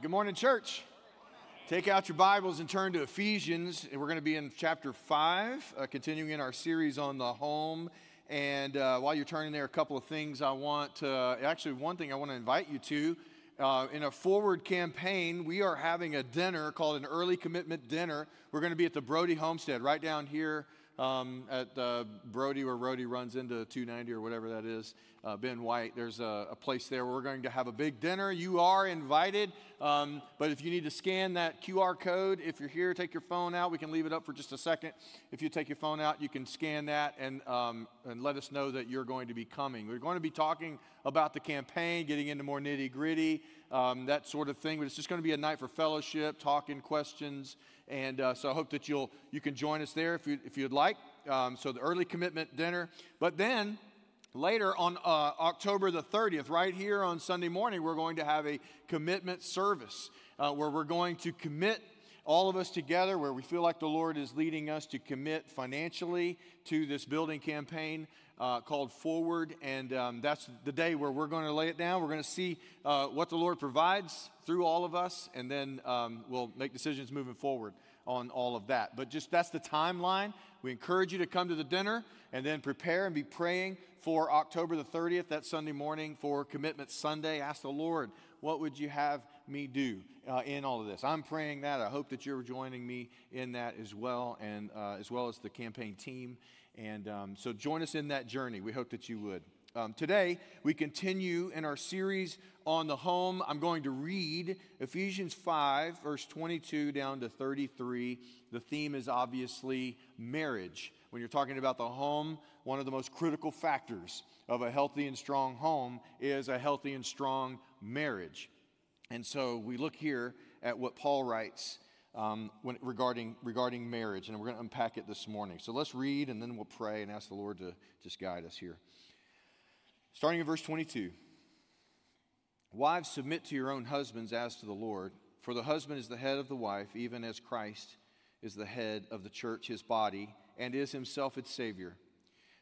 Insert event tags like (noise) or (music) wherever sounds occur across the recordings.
right, good morning, church. Take out your Bibles and turn to Ephesians. We're going to be in chapter 5, uh, continuing in our series on the home. And uh, while you're turning there, a couple of things I want to, actually, one thing I want to invite you to. Uh, in a forward campaign, we are having a dinner called an early commitment dinner. We're going to be at the Brodie Homestead right down here um, at uh, Brodie, where Brodie runs into 290 or whatever that is, uh, Ben White. There's a, a, place there we're going to have a big dinner. You are invited, um, but if you need to scan that QR code, if you're here, take your phone out. We can leave it up for just a second. If you take your phone out, you can scan that and, um, and let us know that you're going to be coming. We're going to be talking about the campaign, getting into more nitty gritty, um, that sort of thing. But it's just going to be a night for fellowship, talking questions, and uh, so I hope that you'll you can join us there if you if you'd like. Um, so the early commitment dinner, but then later on uh, October the 30th, right here on Sunday morning, we're going to have a commitment service uh, where we're going to commit all of us together where we feel like the Lord is leading us to commit financially to this building campaign uh, called Forward. And um, that's the day where we're going to lay it down. We're going to see uh, what the Lord provides through all of us, and then um, we'll make decisions moving forward on all of that. But just that's the timeline. We encourage you to come to the dinner and then prepare and be praying for October the 30th, that Sunday morning, for Commitment Sunday. Ask the Lord, what would you have me do uh, in all of this? I'm praying that. I hope that you're joining me in that as well, and uh, as well as the campaign team. And um, so join us in that journey. We hope that you would. Um, today, we continue in our series on the home. I'm going to read Ephesians 5, verse 22 down to 33. The theme is obviously marriage. When you're talking about the home, one of the most critical factors of a healthy and strong home is a healthy and strong marriage. And so we look here at what Paul writes um, when, regarding, regarding marriage, and we're going to unpack it this morning. So let's read, and then we'll pray and ask the Lord to just guide us here. Starting in verse 22 Wives, submit to your own husbands as to the Lord, for the husband is the head of the wife, even as Christ is the head of the church, his body, and is himself its Savior.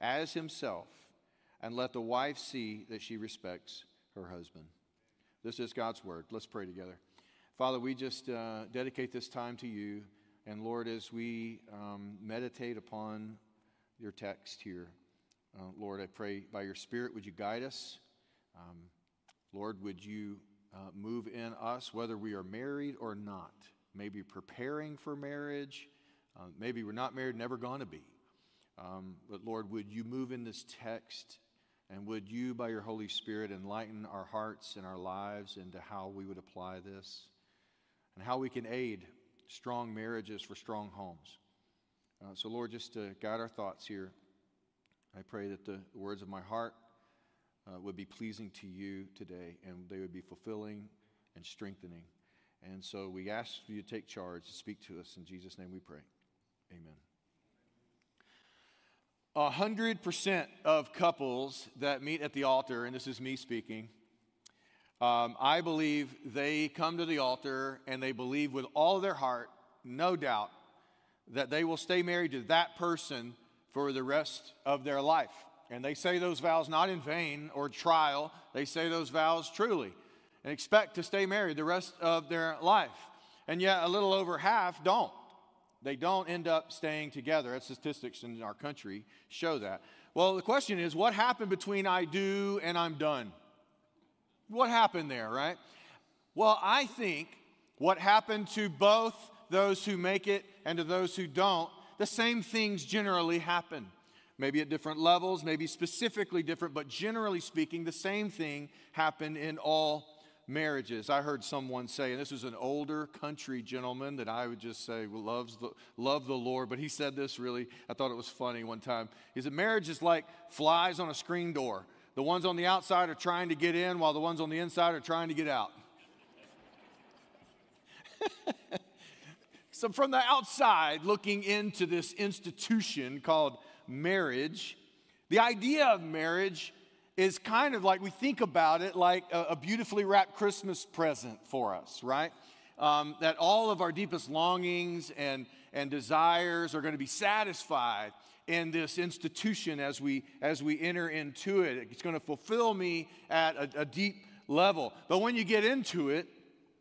as himself, and let the wife see that she respects her husband. This is God's word. Let's pray together. Father, we just uh, dedicate this time to you. And Lord, as we um, meditate upon your text here, uh, Lord, I pray by your Spirit, would you guide us? Um, Lord, would you uh, move in us, whether we are married or not? Maybe preparing for marriage. Uh, maybe we're not married, never going to be. Um, but Lord, would you move in this text and would you, by your Holy Spirit, enlighten our hearts and our lives into how we would apply this? and how we can aid strong marriages for strong homes. Uh, so, Lord, just to guide our thoughts here, I pray that the words of my heart uh, would be pleasing to you today and they would be fulfilling and strengthening. And so we ask you to take charge, to speak to us. In Jesus' name we pray. Amen. A hundred percent of couples that meet at the altar, and this is me speaking, um, I believe they come to the altar and they believe with all their heart, no doubt, that they will stay married to that person for the rest of their life. And they say those vows not in vain or trial, they say those vows truly and expect to stay married the rest of their life. And yet, a little over half don't. They don't end up staying together. Statistics in our country show that. Well, the question is what happened between I do and I'm done? What happened there, right? Well, I think what happened to both those who make it and to those who don't, the same things generally happen. Maybe at different levels, maybe specifically different, but generally speaking, the same thing happened in all marriages. I heard someone say, and this was an older country gentleman that I would just say loves the, love the Lord, but he said this really, I thought it was funny one time. He said, Marriage is like flies on a screen door. The ones on the outside are trying to get in, while the ones on the inside are trying to get out. (laughs) so, from the outside, looking into this institution called marriage, the idea of marriage is kind of like we think about it like a, a beautifully wrapped Christmas present for us, right? Um, that all of our deepest longings and, and desires are going to be satisfied in this institution as we as we enter into it. It's going to fulfill me at a, a deep level. But when you get into it,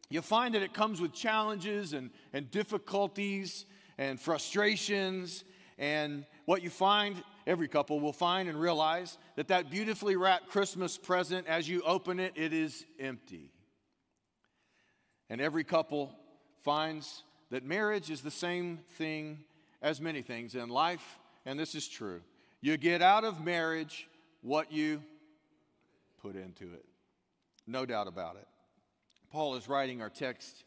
you find that it comes with challenges and, and difficulties and frustrations. And what you find, every couple will find and realize that that beautifully wrapped Christmas present, as you open it, it is empty. And every couple finds that marriage is the same thing as many things in life, and this is true. You get out of marriage what you put into it. No doubt about it. Paul is writing our text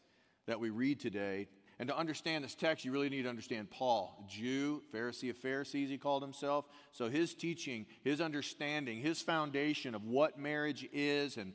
that we read today and to understand this text, you really need to understand Paul, Jew, Pharisee of Pharisees, he called himself. So his teaching, his understanding, his foundation of what marriage is and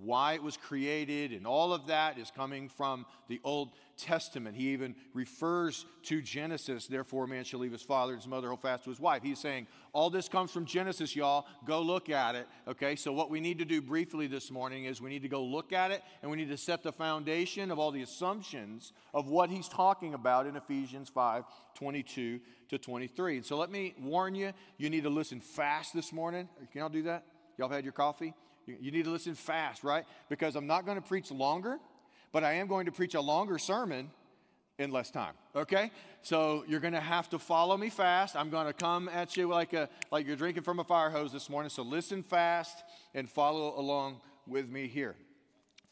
why it was created, and all of that is coming from the Old Testament. He even refers to Genesis. Therefore, man shall leave his father and his mother, hold fast to his wife. He's saying, all this comes from Genesis, y'all. Go look at it. Okay, so what we need to do briefly this morning is we need to go look at it and we need to set the foundation of all the assumptions of what he's talking about in Ephesians 5 22 to 23. And so let me warn you, you need to listen fast this morning. Can y'all do that? Y'all have had your coffee? You need to listen fast, right? Because I'm not going to preach longer, but I am going to preach a longer sermon in less time. Okay? So you're going to have to follow me fast. I'm going to come at you like a like you're drinking from a fire hose this morning. So listen fast and follow along with me here.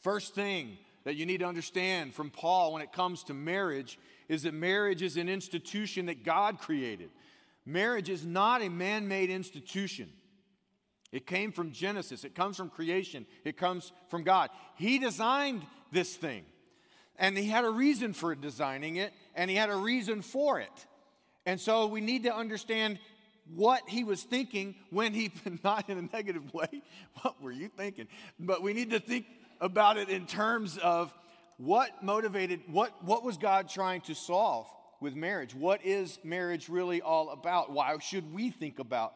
First thing that you need to understand from Paul when it comes to marriage is that marriage is an institution that God created. Marriage is not a man-made institution. It came from Genesis, it comes from creation, it comes from God. He designed this thing, and He had a reason for designing it, and He had a reason for it. And so we need to understand what He was thinking when He, (laughs) not in a negative way, (laughs) what were you thinking? But we need to think about it in terms of what motivated, what, what was God trying to solve with marriage? What is marriage really all about? Why should we think about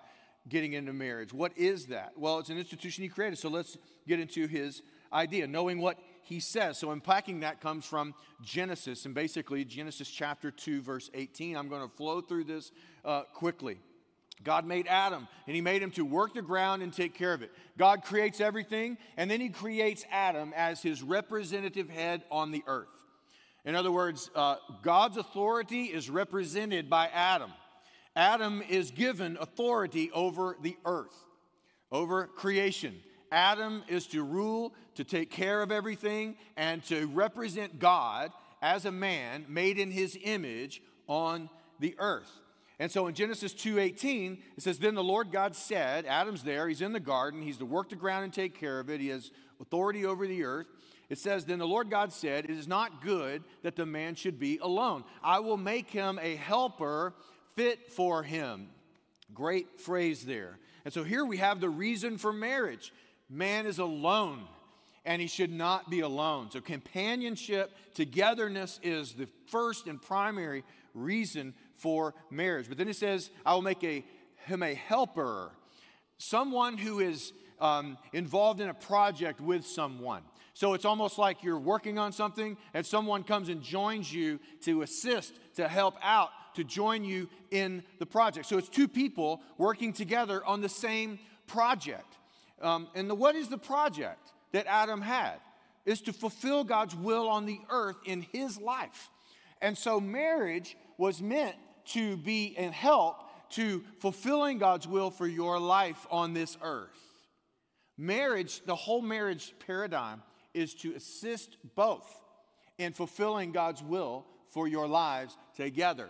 getting into marriage. What is that? Well, it's an institution he created. So let's get into his idea, knowing what he says. So unpacking that comes from Genesis, and basically Genesis chapter 2, verse 18. I'm going to flow through this uh, quickly. God made Adam, and he made him to work the ground and take care of it. God creates everything, and then he creates Adam as his representative head on the earth. In other words, uh, God's authority is represented by Adam. Adam is given authority over the earth, over creation. Adam is to rule, to take care of everything, and to represent God as a man made in his image on the earth. And so in Genesis 2:18, it says, Then the Lord God said, Adam's there, he's in the garden, he's to work the ground and take care of it, he has authority over the earth. It says, Then the Lord God said, It is not good that the man should be alone. I will make him a helper fit for him. Great phrase there. And so here we have the reason for marriage man is alone and he should not be alone. So, companionship, togetherness is the first and primary reason for marriage. But then it says, I will make a, him a helper, someone who is um, involved in a project with someone. So it's almost like you're working on something and someone comes and joins you to assist, to help out to join you in the project. So it's two people working together on the same project. Um, and the, what is the project that Adam had? Is to fulfill God's will on the earth in his life. And so marriage was meant to be and help to fulfilling God's will for your life on this earth. Marriage, the whole marriage paradigm, is to assist both in fulfilling God's will for your lives together.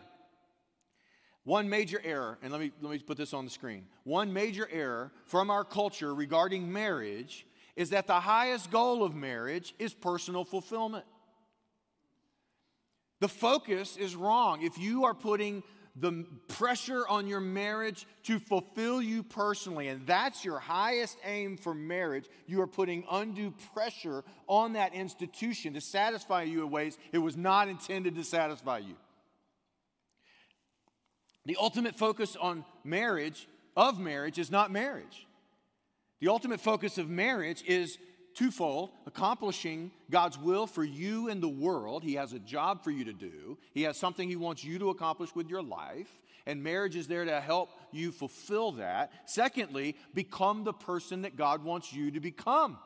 One major error, and let me, let me put this on the screen. One major error from our culture regarding marriage is that the highest goal of marriage is personal fulfillment. The focus is wrong. If you are putting the pressure on your marriage to fulfill you personally, and that's your highest aim for marriage, you are putting undue pressure on that institution to satisfy you in ways it was not intended to satisfy you. The ultimate focus on marriage, of marriage, is not marriage. The ultimate focus of marriage is twofold accomplishing God's will for you and the world. He has a job for you to do, He has something He wants you to accomplish with your life, and marriage is there to help you fulfill that. Secondly, become the person that God wants you to become.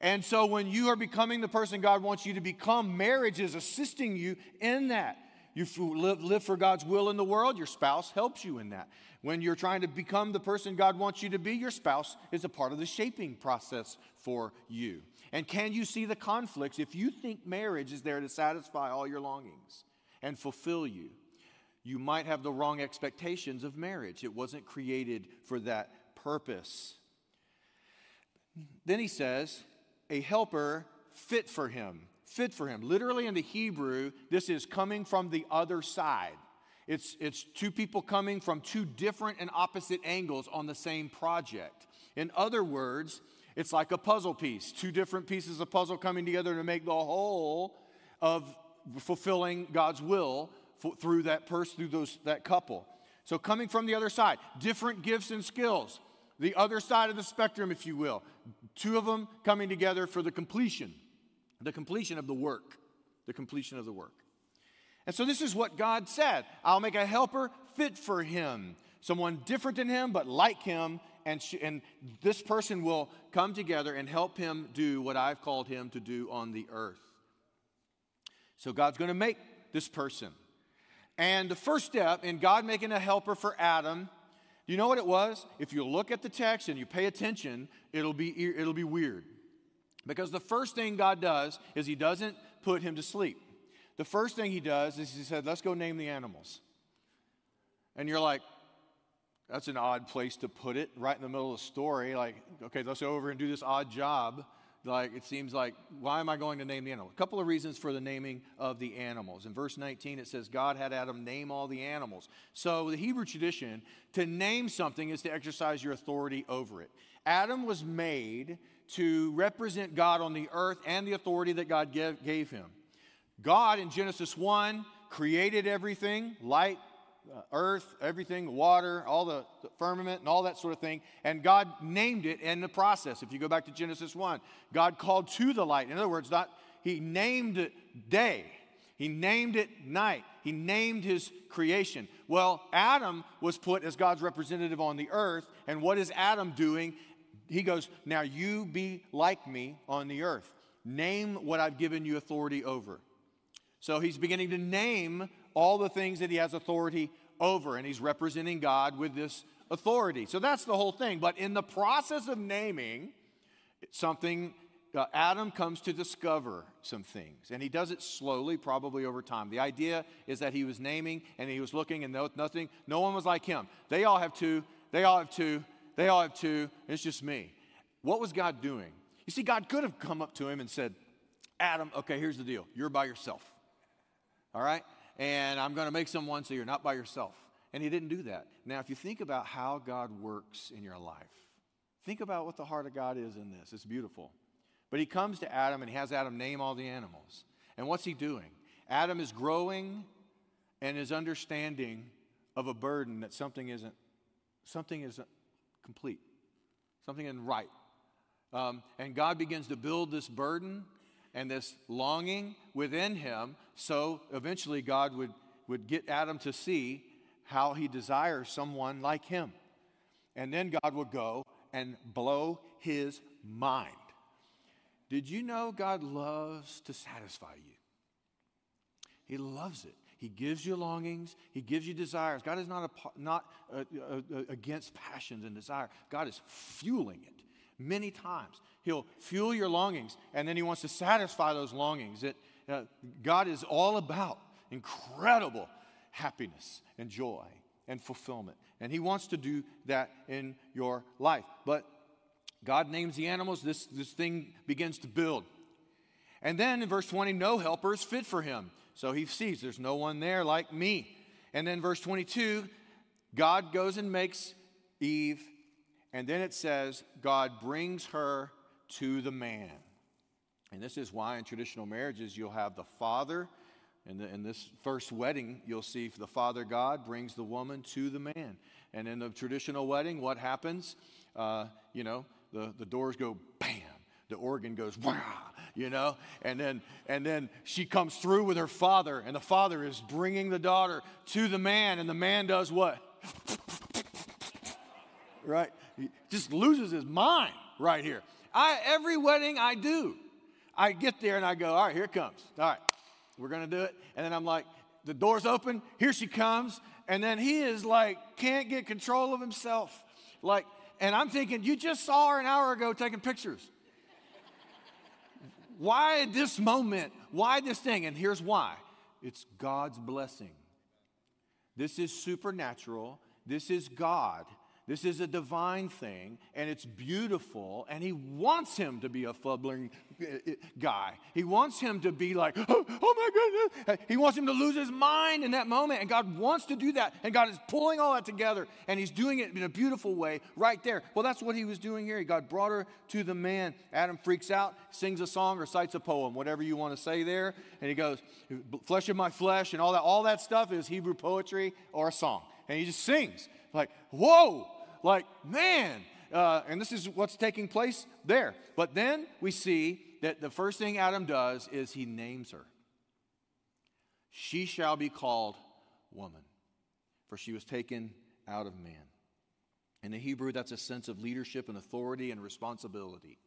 And so, when you are becoming the person God wants you to become, marriage is assisting you in that. You live, live for God's will in the world, your spouse helps you in that. When you're trying to become the person God wants you to be, your spouse is a part of the shaping process for you. And can you see the conflicts if you think marriage is there to satisfy all your longings and fulfill you? You might have the wrong expectations of marriage. It wasn't created for that purpose. Then he says, a helper fit for him fit for him. Literally in the Hebrew, this is coming from the other side. It's, it's two people coming from two different and opposite angles on the same project. In other words, it's like a puzzle piece, two different pieces of puzzle coming together to make the whole of fulfilling God's will for, through that person, through those, that couple. So, coming from the other side, different gifts and skills, the other side of the spectrum, if you will. Two of them coming together for the completion the completion of the work. The completion of the work. And so this is what God said I'll make a helper fit for him, someone different than him, but like him. And, and this person will come together and help him do what I've called him to do on the earth. So God's going to make this person. And the first step in God making a helper for Adam, you know what it was? If you look at the text and you pay attention, it'll be, it'll be weird. Because the first thing God does is He doesn't put him to sleep. The first thing He does is He said, Let's go name the animals. And you're like, That's an odd place to put it, right in the middle of the story. Like, okay, let's go over and do this odd job. Like, it seems like, why am I going to name the animals? A couple of reasons for the naming of the animals. In verse 19, it says, God had Adam name all the animals. So, the Hebrew tradition, to name something is to exercise your authority over it. Adam was made to represent God on the earth and the authority that God gave, gave him. God in Genesis 1 created everything light, uh, earth, everything, water, all the, the, firmament, and all that sort of thing. And God named it in the process. If you go back to Genesis 1, God called to the light. In other words, not, He named it day, He named it night, He named His creation. Well, Adam was put as God's representative on the earth. And what is Adam doing? He goes, Now you be like me on the earth. Name what I've given you authority over. So he's beginning to name all the things that he has authority over, and he's representing God with this authority. So that's the whole thing. But in the process of naming something, uh, Adam comes to discover some things, and he does it slowly, probably over time. The idea is that he was naming and he was looking, and no, nothing, no one was like him. They all have two, they all have two, they all have two. It's just me. What was God doing? You see, God could have come up to him and said, Adam, okay, here's the deal. You're by yourself. All right? And I'm going to make someone so you're not by yourself. And he didn't do that. Now, if you think about how God works in your life, think about what the heart of God is in this. It's beautiful. But he comes to Adam and he has Adam name all the animals. And what's he doing? Adam is growing and is understanding of a burden that something isn't something isn't complete, something isn't right. Um, and God begins to build this burden and this longing within him. So eventually, God would, would get Adam to see how he desires someone like him. And then God would go and blow his mind. Did you know God loves to satisfy you? He loves it. He gives you longings. He gives you desires. God is not, a, not a, a, against passions and desire. God is fueling it many times. He'll fuel your longings, and then He wants to satisfy those longings. It, uh, God is all about incredible happiness and joy and fulfillment. And He wants to do that in your life. But God names the animals, this, this thing begins to build. And then in verse 20, no helper is fit for him. So he sees there's no one there like me. And then verse 22, God goes and makes Eve. And then it says, God brings her to the man. And this is why in traditional marriages you'll have the father. In, the, in this first wedding, you'll see the father God brings the woman to the man. And in the traditional wedding, what happens? Uh, you know, the, the doors go bam, the organ goes wow, you know, and then and then she comes through with her father, and the father is bringing the daughter to the man, and the man does what? right? He just loses his mind right here. I every wedding I do, I get there and I go, all right, here it comes. All right, we're gonna do it. And then I'm like, the door's open, here she comes, and then he is like, can't get control of himself. Like, and I'm thinking, you just saw her an hour ago taking pictures. Why this moment? Why this thing? And here's why it's God's blessing. This is supernatural. This is God. This is a divine thing, and it's beautiful, and he wants him to be a fubbling uh, uh, guy. He wants him to be like, (gasps) oh, oh, my goodness. He wants him to lose his mind in that moment, and God wants to do that, and God is pulling all that together, and he's doing it in a beautiful way right there. Well, that's what he was doing here. God brought her to the man. Adam freaks out, sings a song, or cites a poem, whatever you want to say there, and he goes, flesh of my flesh, and all that. All that stuff is Hebrew poetry or a song, and he just sings like, whoa like, man, uh, and this is what's taking place there. But then we see that the first thing Adam does is he names her. She shall be called woman, for she was taken out of man. In the Hebrew, that's a sense of leadership and authority and responsibility.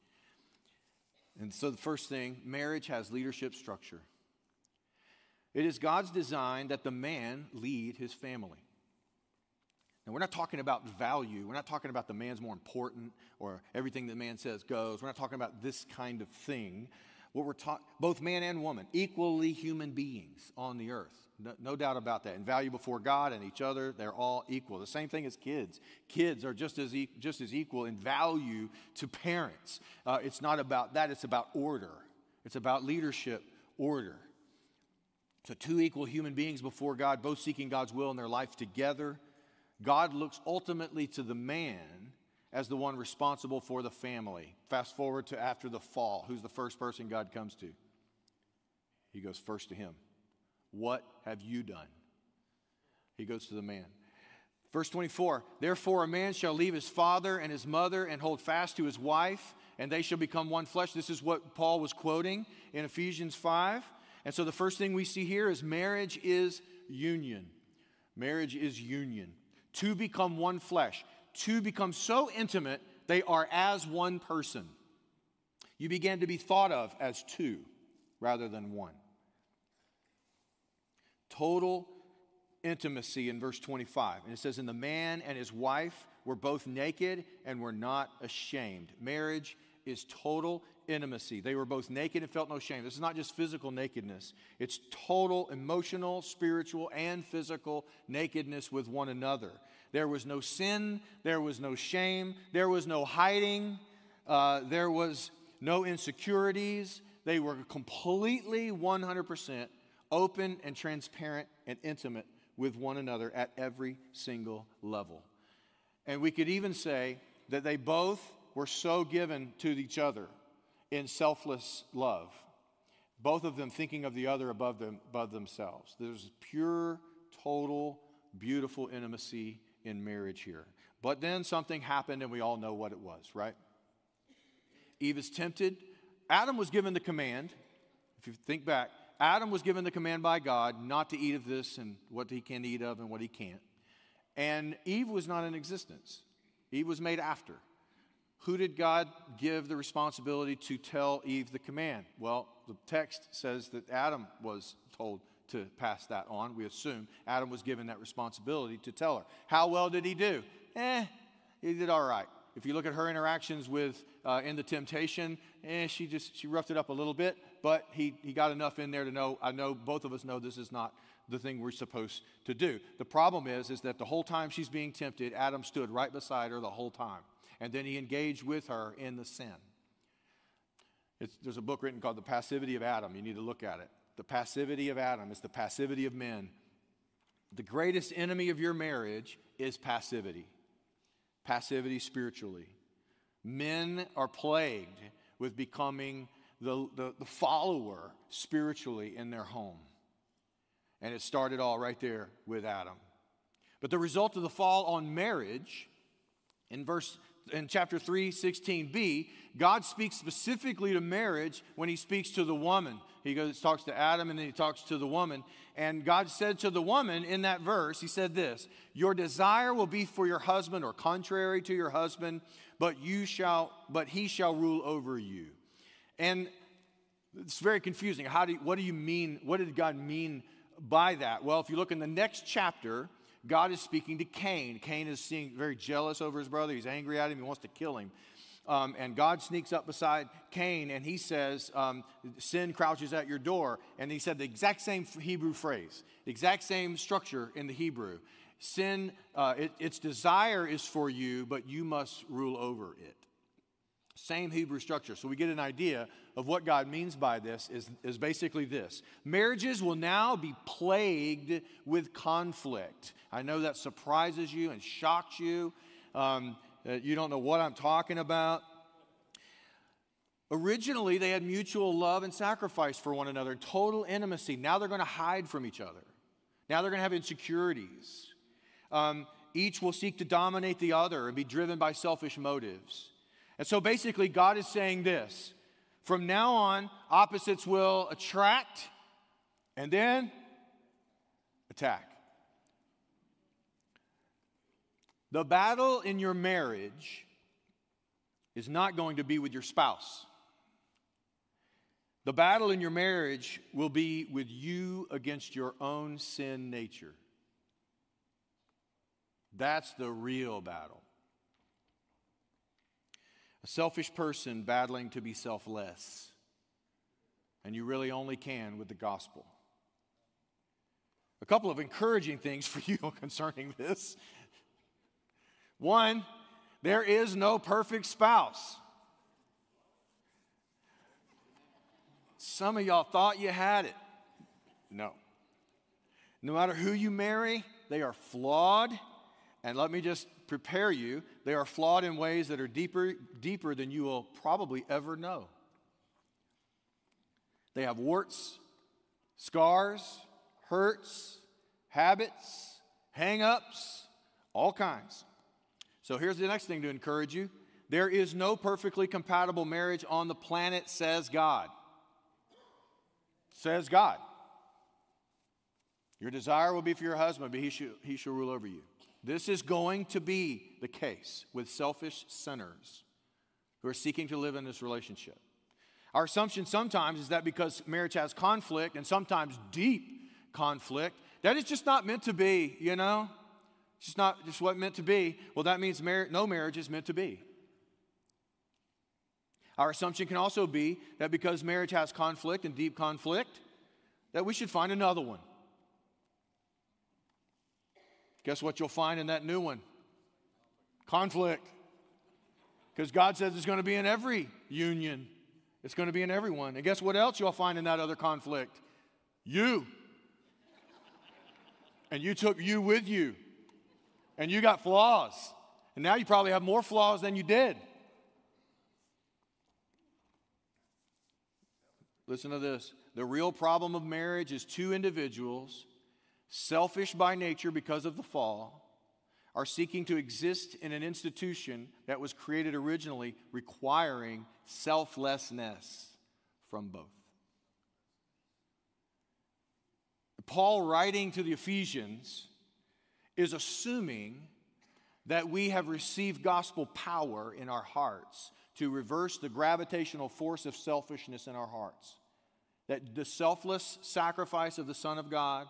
And so, the first thing marriage has leadership structure. It is God's design that the man lead his family. And we're not talking about value. We're not talking about the man's more important or everything the man says goes. We're not talking about this kind of thing. What we're talking, both man and woman, equally human beings on the earth. No, no, doubt about that. And value before God and each other, they're all equal. The same thing as kids. Kids are just as, e- just as equal in value to parents. Uh, it's not about that, it's about order. It's about leadership, order. So, two equal human beings before God, both seeking God's will in their life together God looks ultimately to the man as the one responsible for the family. Fast forward to after the fall. Who's the first person God comes to? He goes first to him. What have you done? He goes to the man. Verse 24 Therefore, a man shall leave his father and his mother and hold fast to his wife, and they shall become one flesh. This is what Paul was quoting in Ephesians 5. And so the first thing we see here is marriage is union. Marriage is union to become one flesh, to become so intimate they are as one person. You began to be thought of as two rather than one. Total intimacy in verse 25. And it says, And the man and his wife were both naked and were not ashamed. Marriage is total intimacy. They were both naked and felt no shame. This is not just physical nakedness, it's total emotional, spiritual, and physical nakedness with one another. There was no sin, there was no shame, there was no hiding, uh, there was no insecurities. They were completely 100% open and transparent and intimate with one another at every single level. And we could even say that they both were so given to each other in selfless love, both of them thinking of the other above, them, above themselves. There's pure, total, beautiful intimacy in marriage here. But then something happened, and we all know what it was, right? Eve is tempted. Adam was given the command. If you think back, Adam was given the command by God not to eat of this and what he can eat of and what he can't. And Eve was not in existence. Eve was made after. Who did God give the responsibility to tell Eve the command? Well, the text says that Adam was told to pass that on. We assume Adam was given that responsibility to tell her. How well did he do? Eh, he did all right. If you look at her interactions with uh, in the temptation, eh, she just she roughed it up a little bit, but he, he got enough in there to know, I know both of us know this is not the thing we're supposed to do. The problem is, is that the whole time she's being tempted, Adam stood right beside her the whole time. And then he engaged with her in the sin. It's, there's a book written called The Passivity of Adam. You need to look at it. The passivity of Adam is the passivity of men. The greatest enemy of your marriage is passivity. Passivity spiritually. Men are plagued with becoming the, the, the follower spiritually in their home. And it started all right there with Adam. But the result of the fall on marriage, in verse in chapter 3, 16b, God speaks specifically to marriage when he speaks to the woman. He goes, talks to Adam and then he talks to the woman. And God said to the woman in that verse, He said this Your desire will be for your husband or contrary to your husband, but you shall, but he shall rule over you. And it's very confusing. How do you, what do you mean? What did God mean by that? Well, if you look in the next chapter, God is speaking to Cain. Cain is seeing very jealous over his brother. He's angry at him. He wants to kill him. Um, and God sneaks up beside Cain and he says, um, Sin crouches at your door. And he said the exact same Hebrew phrase, the exact same structure in the Hebrew. Sin, uh, it, its desire is for you, but you must rule over it. Same Hebrew structure. So we get an idea of what God means by this is, is basically this marriages will now be plagued with conflict. I know that surprises you and shocks you. Um, you don't know what I'm talking about. Originally, they had mutual love and sacrifice for one another, total intimacy. Now they're going to hide from each other. Now they're going to have insecurities. Um, each will seek to dominate the other and be driven by selfish motives. And so basically, God is saying this from now on, opposites will attract and then attack. The battle in your marriage is not going to be with your spouse. The battle in your marriage will be with you against your own sin nature. That's the real battle. A selfish person battling to be selfless. And you really only can with the gospel. A couple of encouraging things for you (laughs) concerning this. One, there is no perfect spouse. Some of y'all thought you had it. No. No matter who you marry, they are flawed. And let me just prepare you, they are flawed in ways that are deeper, deeper than you will probably ever know. They have warts, scars, hurts, habits, hang ups, all kinds. So here's the next thing to encourage you there is no perfectly compatible marriage on the planet, says God. Says God. Your desire will be for your husband, but he, shall, he shall rule over you. This is going to be the case with selfish sinners who are seeking to live in this relationship. Our assumption sometimes is that because marriage has conflict and sometimes deep conflict, that it's just not meant to be, you know? It's just not just what meant to be. Well, that means mar- no marriage is meant to be. Our assumption can also be that because marriage has conflict and deep conflict, that we should find another one. Guess what you'll find in that new one? Conflict. Because God says it's going to be in every union, it's going to be in everyone. And guess what else you'll find in that other conflict? You. And you took you with you. And you got flaws. And now you probably have more flaws than you did. Listen to this. The real problem of marriage is two individuals selfish by nature because of the fall, are seeking to exist in an institution that was created originally requiring selflessness from both. Paul, writing to the Ephesians, is assuming that we have received gospel power in our hearts to reverse the gravitational force of selfishness in our hearts. That the selfless sacrifice of the Son of God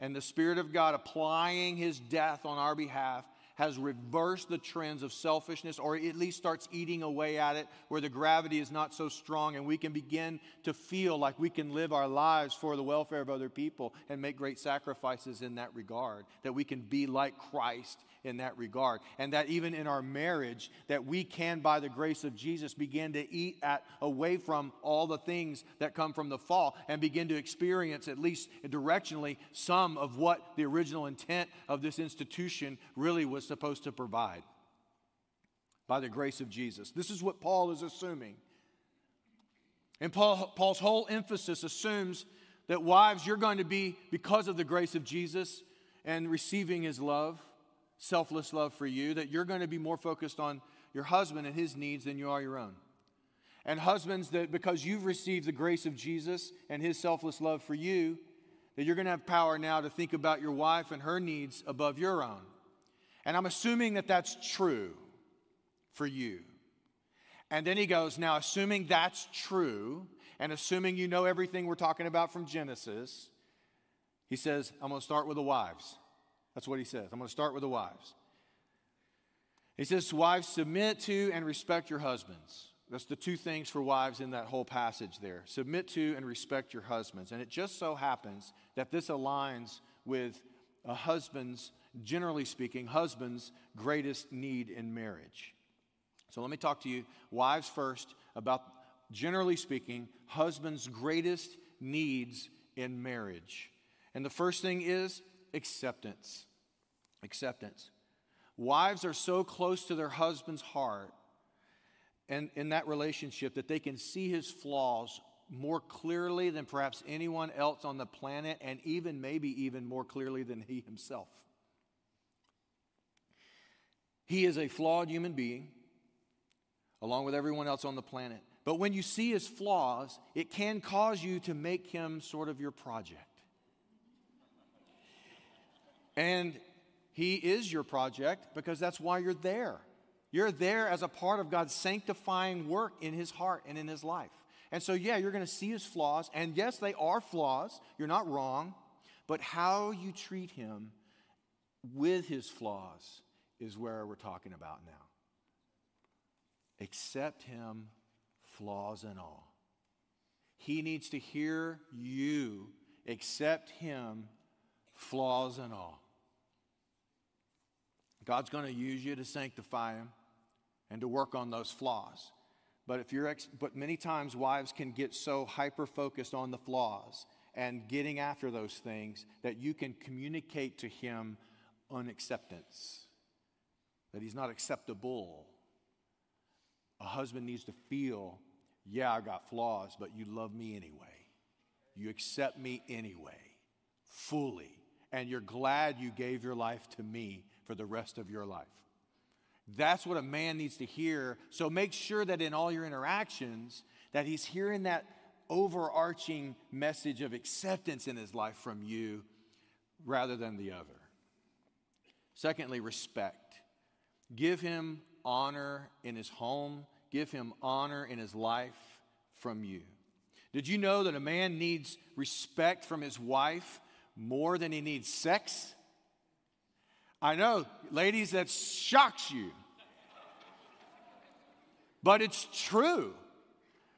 and the Spirit of God applying His death on our behalf has reversed the trends of selfishness, or at least starts eating away at it, where the gravity is not so strong, and we can begin to feel like we can live our lives for the welfare of other people and make great sacrifices in that regard, that we can be like Christ in that regard. And that even in our marriage, that we can, by the grace of Jesus, begin to eat at away from all the things that come from the fall and begin to experience, at least directionally, some of what the original intent of this institution really was supposed to provide. By the grace of Jesus. This is what Paul is assuming. And Paul, Paul's whole emphasis assumes that wives, you're going to be, because of the grace of Jesus and receiving his love, selfless love for you, that you're going to be more focused on your husband and his needs than you are your own. And husbands, that because you've received the grace of Jesus and his selfless love for you, that you're going to have power now to think about your wife and her needs above your own. And I'm assuming that that's true for you. And then he goes, Now, assuming that's true, and assuming you know everything we're talking about from Genesis, he says, I'm going to start with the wives. That's what he says. I'm going to start with the wives. He says, Wives, submit to and respect your husbands. That's the two things for wives in that whole passage there. Submit to and respect your husbands. And it just so happens that this aligns with a husband's, generally speaking, husband's greatest need in marriage. So let me talk to you, wives first, about, generally speaking, husband's greatest needs in marriage. And the first thing is acceptance. Acceptance. Wives are so close to their husband's heart and in that relationship that they can see his flaws more clearly than perhaps anyone else on the planet, and even maybe even more clearly than he himself. He is a flawed human being, along with everyone else on the planet. But when you see his flaws, it can cause you to make him sort of your project. And He is your project because that's why you're there. You're there as a part of God's sanctifying work in His heart and in His life. And so, yeah, you're going to see His flaws. And yes, they are flaws. You're not wrong. But how you treat Him with His flaws is where we're talking about now. Accept Him, flaws and all. He needs to hear you accept Him, flaws and all. God's going to use you to sanctify him and to work on those flaws. But if you're ex- but many times wives can get so hyper focused on the flaws and getting after those things that you can communicate to him unacceptance. That he's not acceptable. A husband needs to feel, yeah, I got flaws, but you love me anyway. You accept me anyway, fully. And you're glad you gave your life to me for the rest of your life. That's what a man needs to hear. So make sure that in all your interactions that he's hearing that overarching message of acceptance in his life from you rather than the other. Secondly, respect. Give him honor in his home, give him honor in his life from you. Did you know that a man needs respect from his wife more than he needs sex? I know, ladies, that shocks you. But it's true.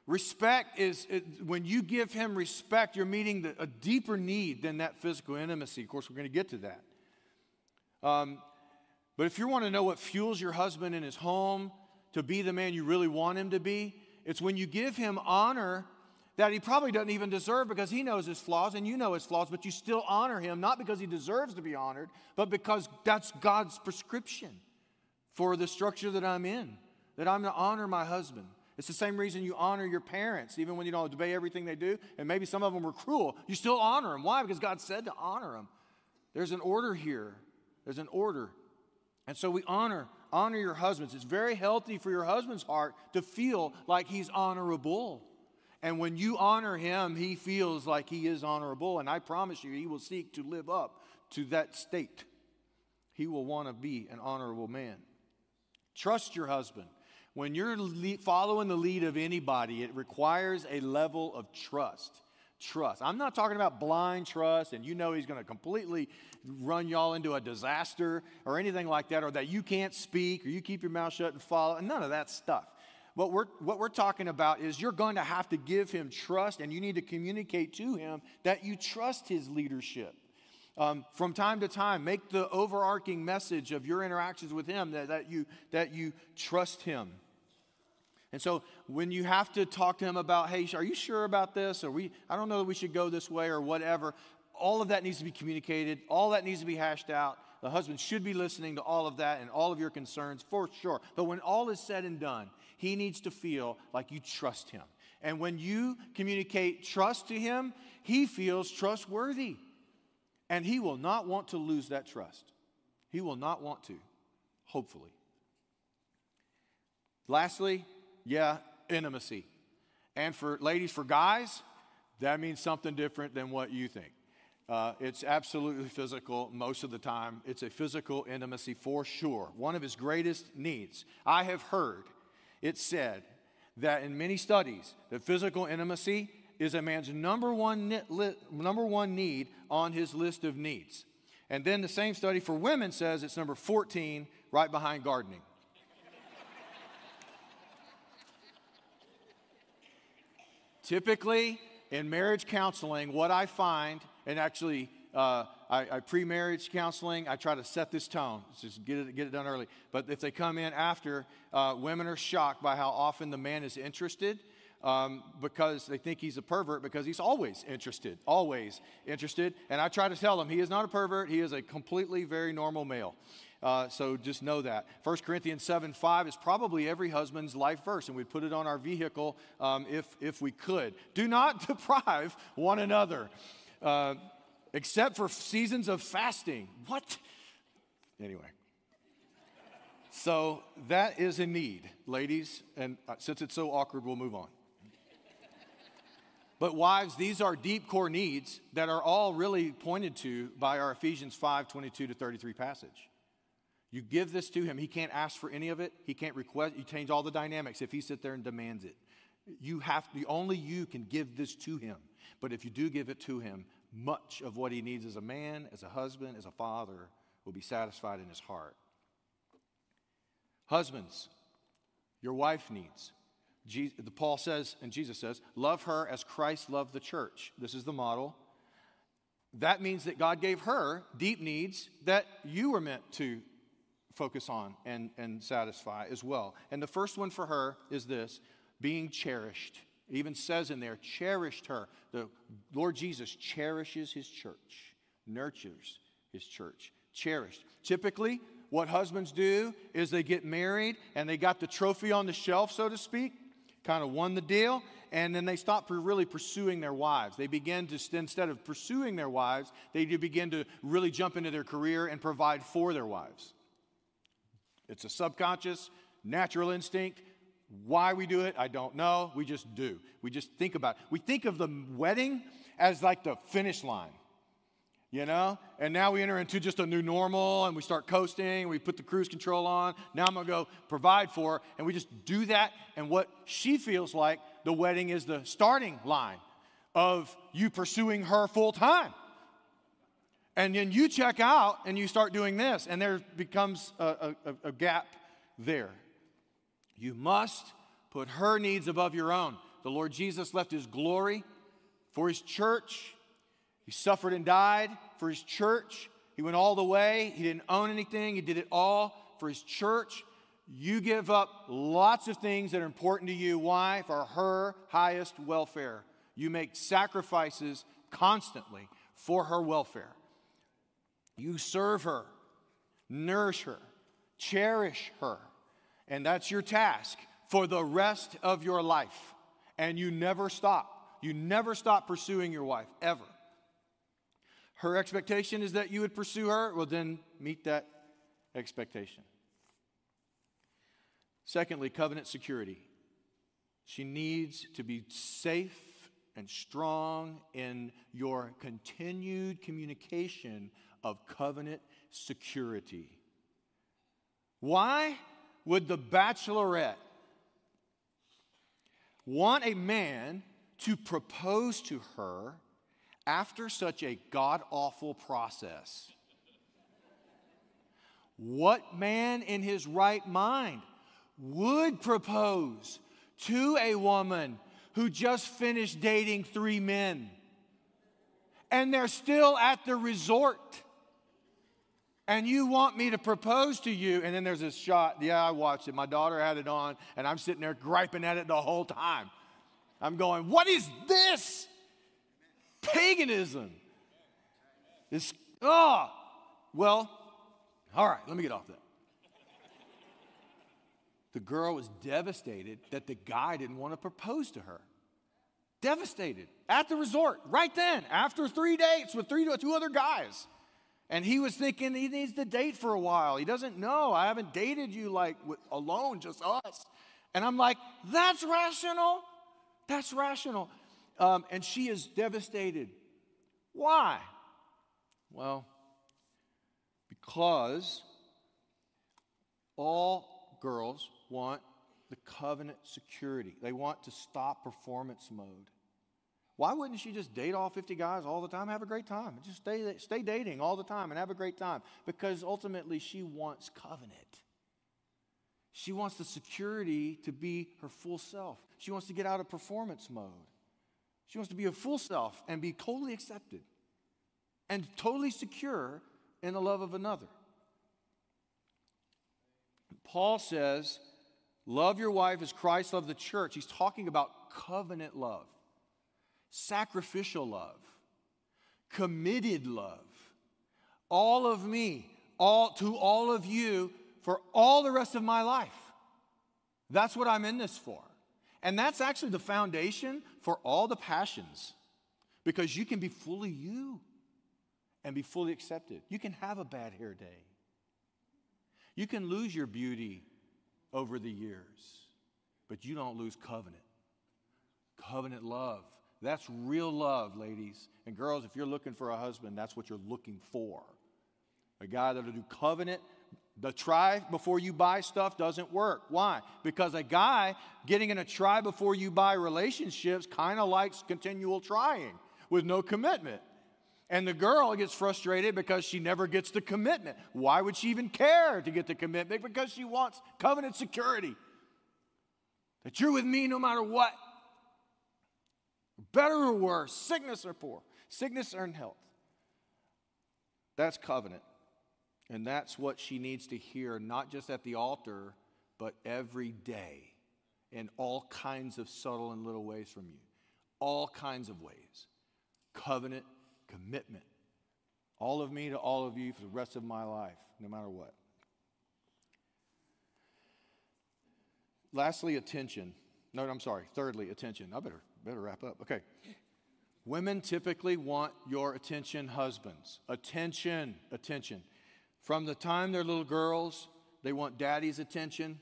Respect is, it, when you give him respect, you're meeting the, a deeper need than that physical intimacy. Of course, we're going to get to that. Um, but if you want to know what fuels your husband in his home to be the man you really want him to be, it's when you give him honor that he probably doesn't even deserve because he knows his flaws and you know his flaws, but you still honor him, not because he deserves to be honored, but because that's God's prescription for the structure that I'm in, that I'm to honor my husband. It's the same reason you honor your parents, even when you don't obey everything they do, and maybe some of them were cruel. You still honor them. Why? Because God said to honor them. There's an order here. There's an order. And so we honor honor your husbands. It's very healthy for your husband's heart to feel like he's honorable. And when you honor him, he feels like he is honorable. And I promise you, he will seek to live up to that state. He will want to be an honorable man. Trust your husband. When you're following the lead of anybody, it requires a level of trust. trust. I'm not talking about blind trust and you know he's going to completely run y'all into a disaster or anything like that, or that you can't speak or you keep your mouth shut and follow. None of that stuff. What we're, what we're talking about is you're going to have to give him trust and you need to communicate to him that you trust his leadership. Um, from time to time, make the overarching message of your interactions with him that, that, you, that you trust him. And so when you have to talk to him about, hey, are you sure about this? Or we, I don't know that we should go this way or whatever, all of that needs to be communicated. All that needs to be hashed out. The husband should be listening to all of that and all of your concerns for sure. But when all is said and done, he needs to feel like you trust him. And when you communicate trust to him, he feels trustworthy. And he will not want to lose that trust. He will not want to, hopefully. Lastly, yeah, intimacy. And for ladies, for guys, that means something different than what you think. Uh, it's absolutely physical most of the time. It's a physical intimacy for sure. One of his greatest needs. I have heard it said that in many studies, that physical intimacy is a man's number one, number one need on his list of needs. And then the same study for women says it's number 14, right behind gardening. Typically, in marriage counseling, what I find, and actually, uh, I, I pre marriage counseling, I try to set this tone, just get it, get it done early. But if they come in after, uh, women are shocked by how often the man is interested. Um, because they think he's a pervert because he's always interested, always interested. And I try to tell them he is not a pervert, he is a completely very normal male. Uh, so just know that. 1 Corinthians 7 5 is probably every husband's life verse, and we'd put it on our vehicle um, if, if we could. Do not (laughs) deprive one another, uh, except for seasons of fasting. What? Anyway. So that is a need, ladies, and uh, since it's so awkward, we'll move on. But wives, these are deep core needs that are all really pointed to by our Ephesians 5 22 to 33 passage. You give this to him. He can't ask for any of it. He can't request. You change all the dynamics if he sits there and demands it. You have to, only you can give this to him. But if you do give it to him, much of what he needs as a man, as a husband, as a father will be satisfied in his heart. Husbands, your wife needs. Jesus, Paul says, and Jesus says, love her as Christ loved the church. This is the model. That means that God gave her deep needs that you were meant to focus on and, and satisfy as well. And the first one for her is this being cherished. It even says in there, cherished her. The Lord Jesus cherishes his church, nurtures his church. Cherished. Typically, what husbands do is they get married and they got the trophy on the shelf, so to speak, kind of won the deal, and then they stop really pursuing their wives. They begin to, instead of pursuing their wives, they begin to really jump into their career and provide for their wives. It's a subconscious, natural instinct. Why we do it, I don't know. We just do. We just think about it. We think of the wedding as like the finish line, you know? And now we enter into just a new normal and we start coasting. We put the cruise control on. Now I'm going to go provide for her. And we just do that. And what she feels like the wedding is the starting line of you pursuing her full time. And then you check out and you start doing this, and there becomes a, a, a gap there. You must put her needs above your own. The Lord Jesus left his glory for his church. He suffered and died for his church. He went all the way. He didn't own anything, he did it all for his church. You give up lots of things that are important to you. Why? For her highest welfare. You make sacrifices constantly for her welfare. You serve her, nourish her, cherish her. And that's your task for the rest of your life. And you never stop. You never stop pursuing your wife, ever. Her expectation is that you would pursue her. Well, then meet that expectation. Secondly, covenant security. She needs to be safe and strong in your continued communication of covenant security. Why would the bachelorette want a man to propose to her after such a god awful process? What man in his right mind would propose to a woman who just finished dating three men and they're still at the resort? And you want me to propose to you. And then there's this shot. Yeah, I watched it. My daughter had it on, and I'm sitting there griping at it the whole time. I'm going, what is this? Paganism. This, oh, well, all right, let me get off that. The girl was devastated that the guy didn't want to propose to her. Devastated at the resort, right then, after three dates with three, two other guys. And he was thinking he needs to date for a while. He doesn't know. I haven't dated you like with, alone, just us. And I'm like, that's rational. That's rational. Um, and she is devastated. Why? Well, because all girls want the covenant security, they want to stop performance mode. Why wouldn't she just date all 50 guys all the time, have a great time? Just stay, stay dating all the time and have a great time because ultimately she wants covenant. She wants the security to be her full self. She wants to get out of performance mode. She wants to be a full self and be totally accepted and totally secure in the love of another. Paul says, Love your wife as Christ loved the church. He's talking about covenant love sacrificial love, committed love. All of me, all to all of you for all the rest of my life. That's what I'm in this for. And that's actually the foundation for all the passions because you can be fully you and be fully accepted. You can have a bad hair day. You can lose your beauty over the years, but you don't lose covenant. Covenant love that's real love, ladies. And girls, if you're looking for a husband, that's what you're looking for. A guy that'll do covenant. The try before you buy stuff doesn't work. Why? Because a guy getting in a try before you buy relationships kind of likes continual trying with no commitment. And the girl gets frustrated because she never gets the commitment. Why would she even care to get the commitment? Because she wants covenant security. That you're with me no matter what better or worse, sickness or poor, sickness or in health. That's covenant. And that's what she needs to hear, not just at the altar, but every day in all kinds of subtle and little ways from you. All kinds of ways. Covenant, commitment. All of me to all of you for the rest of my life, no matter what. Lastly, attention. No, I'm sorry. Thirdly, attention. I better better wrap up. Okay. Women typically want your attention, husbands. Attention, attention. From the time they're little girls, they want daddy's attention.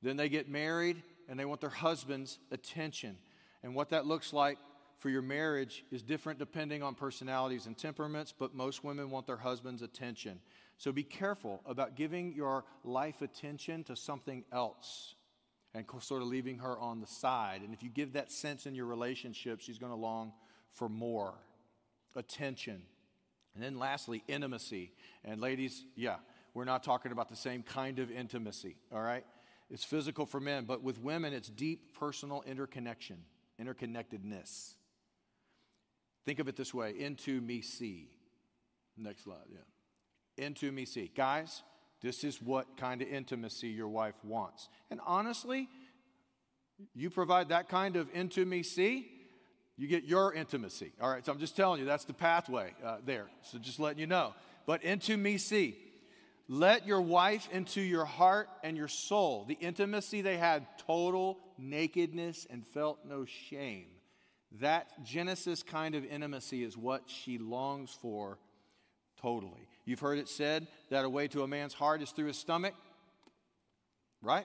Then they get married and they want their husband's attention. And what that looks like for your marriage is different depending on personalities and temperaments, but most women want their husband's attention. So be careful about giving your life attention to something else and sort of leaving her on the side. And if you give that sense in your relationship, she's going to long for more attention. And then lastly, intimacy. And ladies, yeah, we're not talking about the same kind of intimacy, all right? It's physical for men, but with women, it's deep personal interconnection, interconnectedness. Think of it this way into me see. Next slide, yeah. Into me see. Guys, this is what kind of intimacy your wife wants. And honestly, you provide that kind of intimacy, you get your intimacy. All right, so I'm just telling you, that's the pathway uh, there. So just letting you know. But intimacy, let your wife into your heart and your soul. The intimacy they had total nakedness and felt no shame. That Genesis kind of intimacy is what she longs for totally. You've heard it said that a way to a man's heart is through his stomach, right?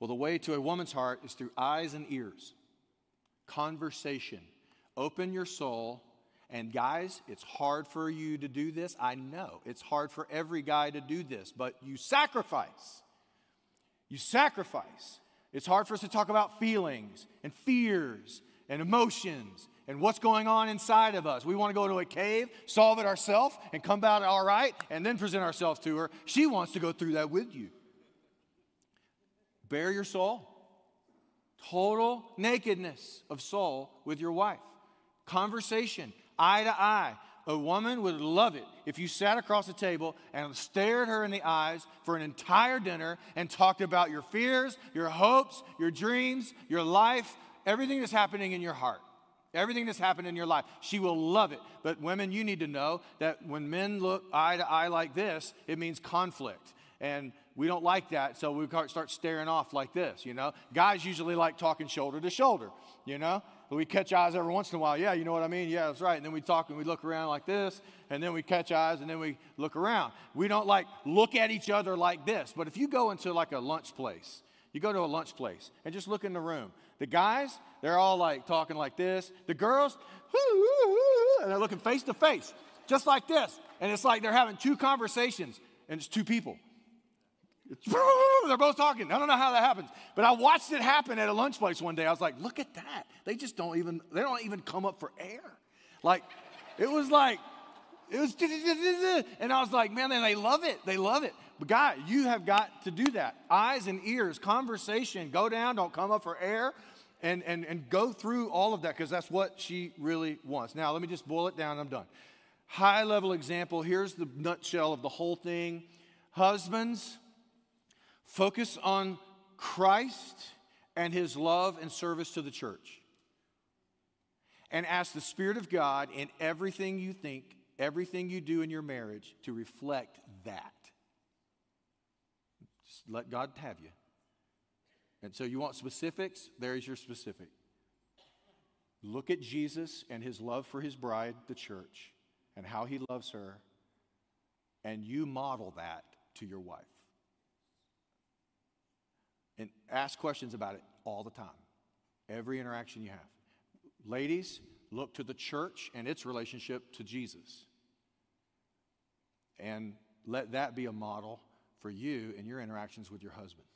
Well, the way to a woman's heart is through eyes and ears. Conversation. Open your soul. And guys, it's hard for you to do this. I know it's hard for every guy to do this, but you sacrifice. You sacrifice. It's hard for us to talk about feelings and fears and emotions and what's going on inside of us. We want to go to a cave, solve it ourselves, and come out all right, and then present ourselves to her. She wants to go through that with you. Bare your soul. Total nakedness of soul with your wife. Conversation, eye to eye. A woman would love it if you sat across the table and stared her in the eyes for an entire dinner and talked about your fears, your hopes, your dreams, your life, everything that's happening in your heart. Everything that's happened in your life. She will love it. But women, you need to know that when men look eye to eye like this, it means conflict. And we don't like that, so we start staring off like this, you know? Guys usually like talking shoulder to shoulder, you know? We catch eyes every once in a while. Yeah, you know what I mean? Yeah, that's right. And then we talk and we look around like this, and then we catch eyes and then we look around. We don't like look at each other like this. But if you go into like a lunch place, you go to a lunch place and just look in the room. The guys, they're all like talking like this. The girls, and they're looking face to face, just like this. And it's like they're having two conversations, and it's two people. It's, (laughs) they're both talking. I don't know how that happens, but I watched it happen at a lunch place one day. I was like, look at that. They just don't even, they don't even come up for air. Like, it was like, it was, (laughs) and I was like, man, they love it. They love it. But God, you have got to do that. Eyes and ears, conversation, go down, don't come up for air, and, and, and go through all of that because that's what she really wants. Now, let me just boil it down. I'm done. High level example here's the nutshell of the whole thing. Husbands, focus on Christ and his love and service to the church. And ask the Spirit of God in everything you think, everything you do in your marriage to reflect that. Let God have you. And so you want specifics? There's your specific. Look at Jesus and his love for his bride, the church, and how he loves her, and you model that to your wife. And ask questions about it all the time, every interaction you have. Ladies, look to the church and its relationship to Jesus. And let that be a model for you in your interactions with your husband.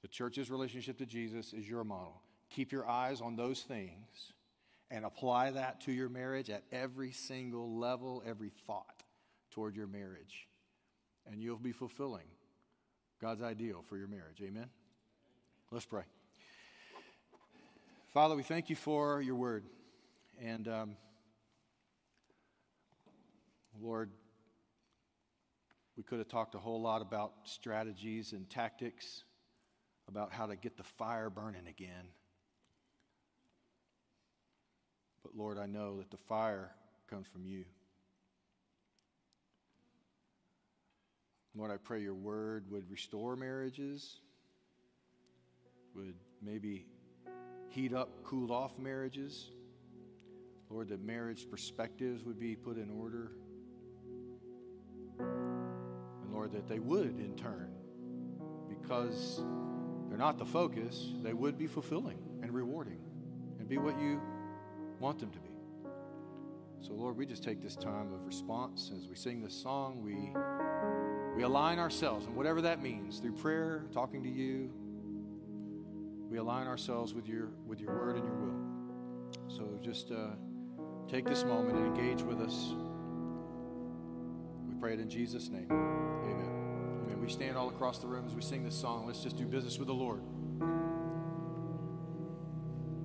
The church's relationship to Jesus is your model. Keep your eyes on those things and apply that to your marriage at every single level, every thought toward your marriage. And you'll be fulfilling God's ideal for your marriage. Amen? Let's pray. Father, we thank you for your word. And um, Lord, we could have talked a whole lot about strategies and tactics, about how to get the fire burning again. But Lord, I know that the fire comes from you. Lord, I pray your word would restore marriages, would maybe heat up, cool off marriages. Lord, that marriage perspectives would be put in order. Lord, that they would in turn, because they're not the focus, they would be fulfilling and rewarding and be what you want them to be. So, Lord, we just take this time of response as we sing this song. We, we align ourselves, and whatever that means, through prayer, talking to you, we align ourselves with your, with your word and your will. So just uh, take this moment and engage with us. Pray it in Jesus' name. Amen. Amen. We stand all across the room as we sing this song. Let's just do business with the Lord.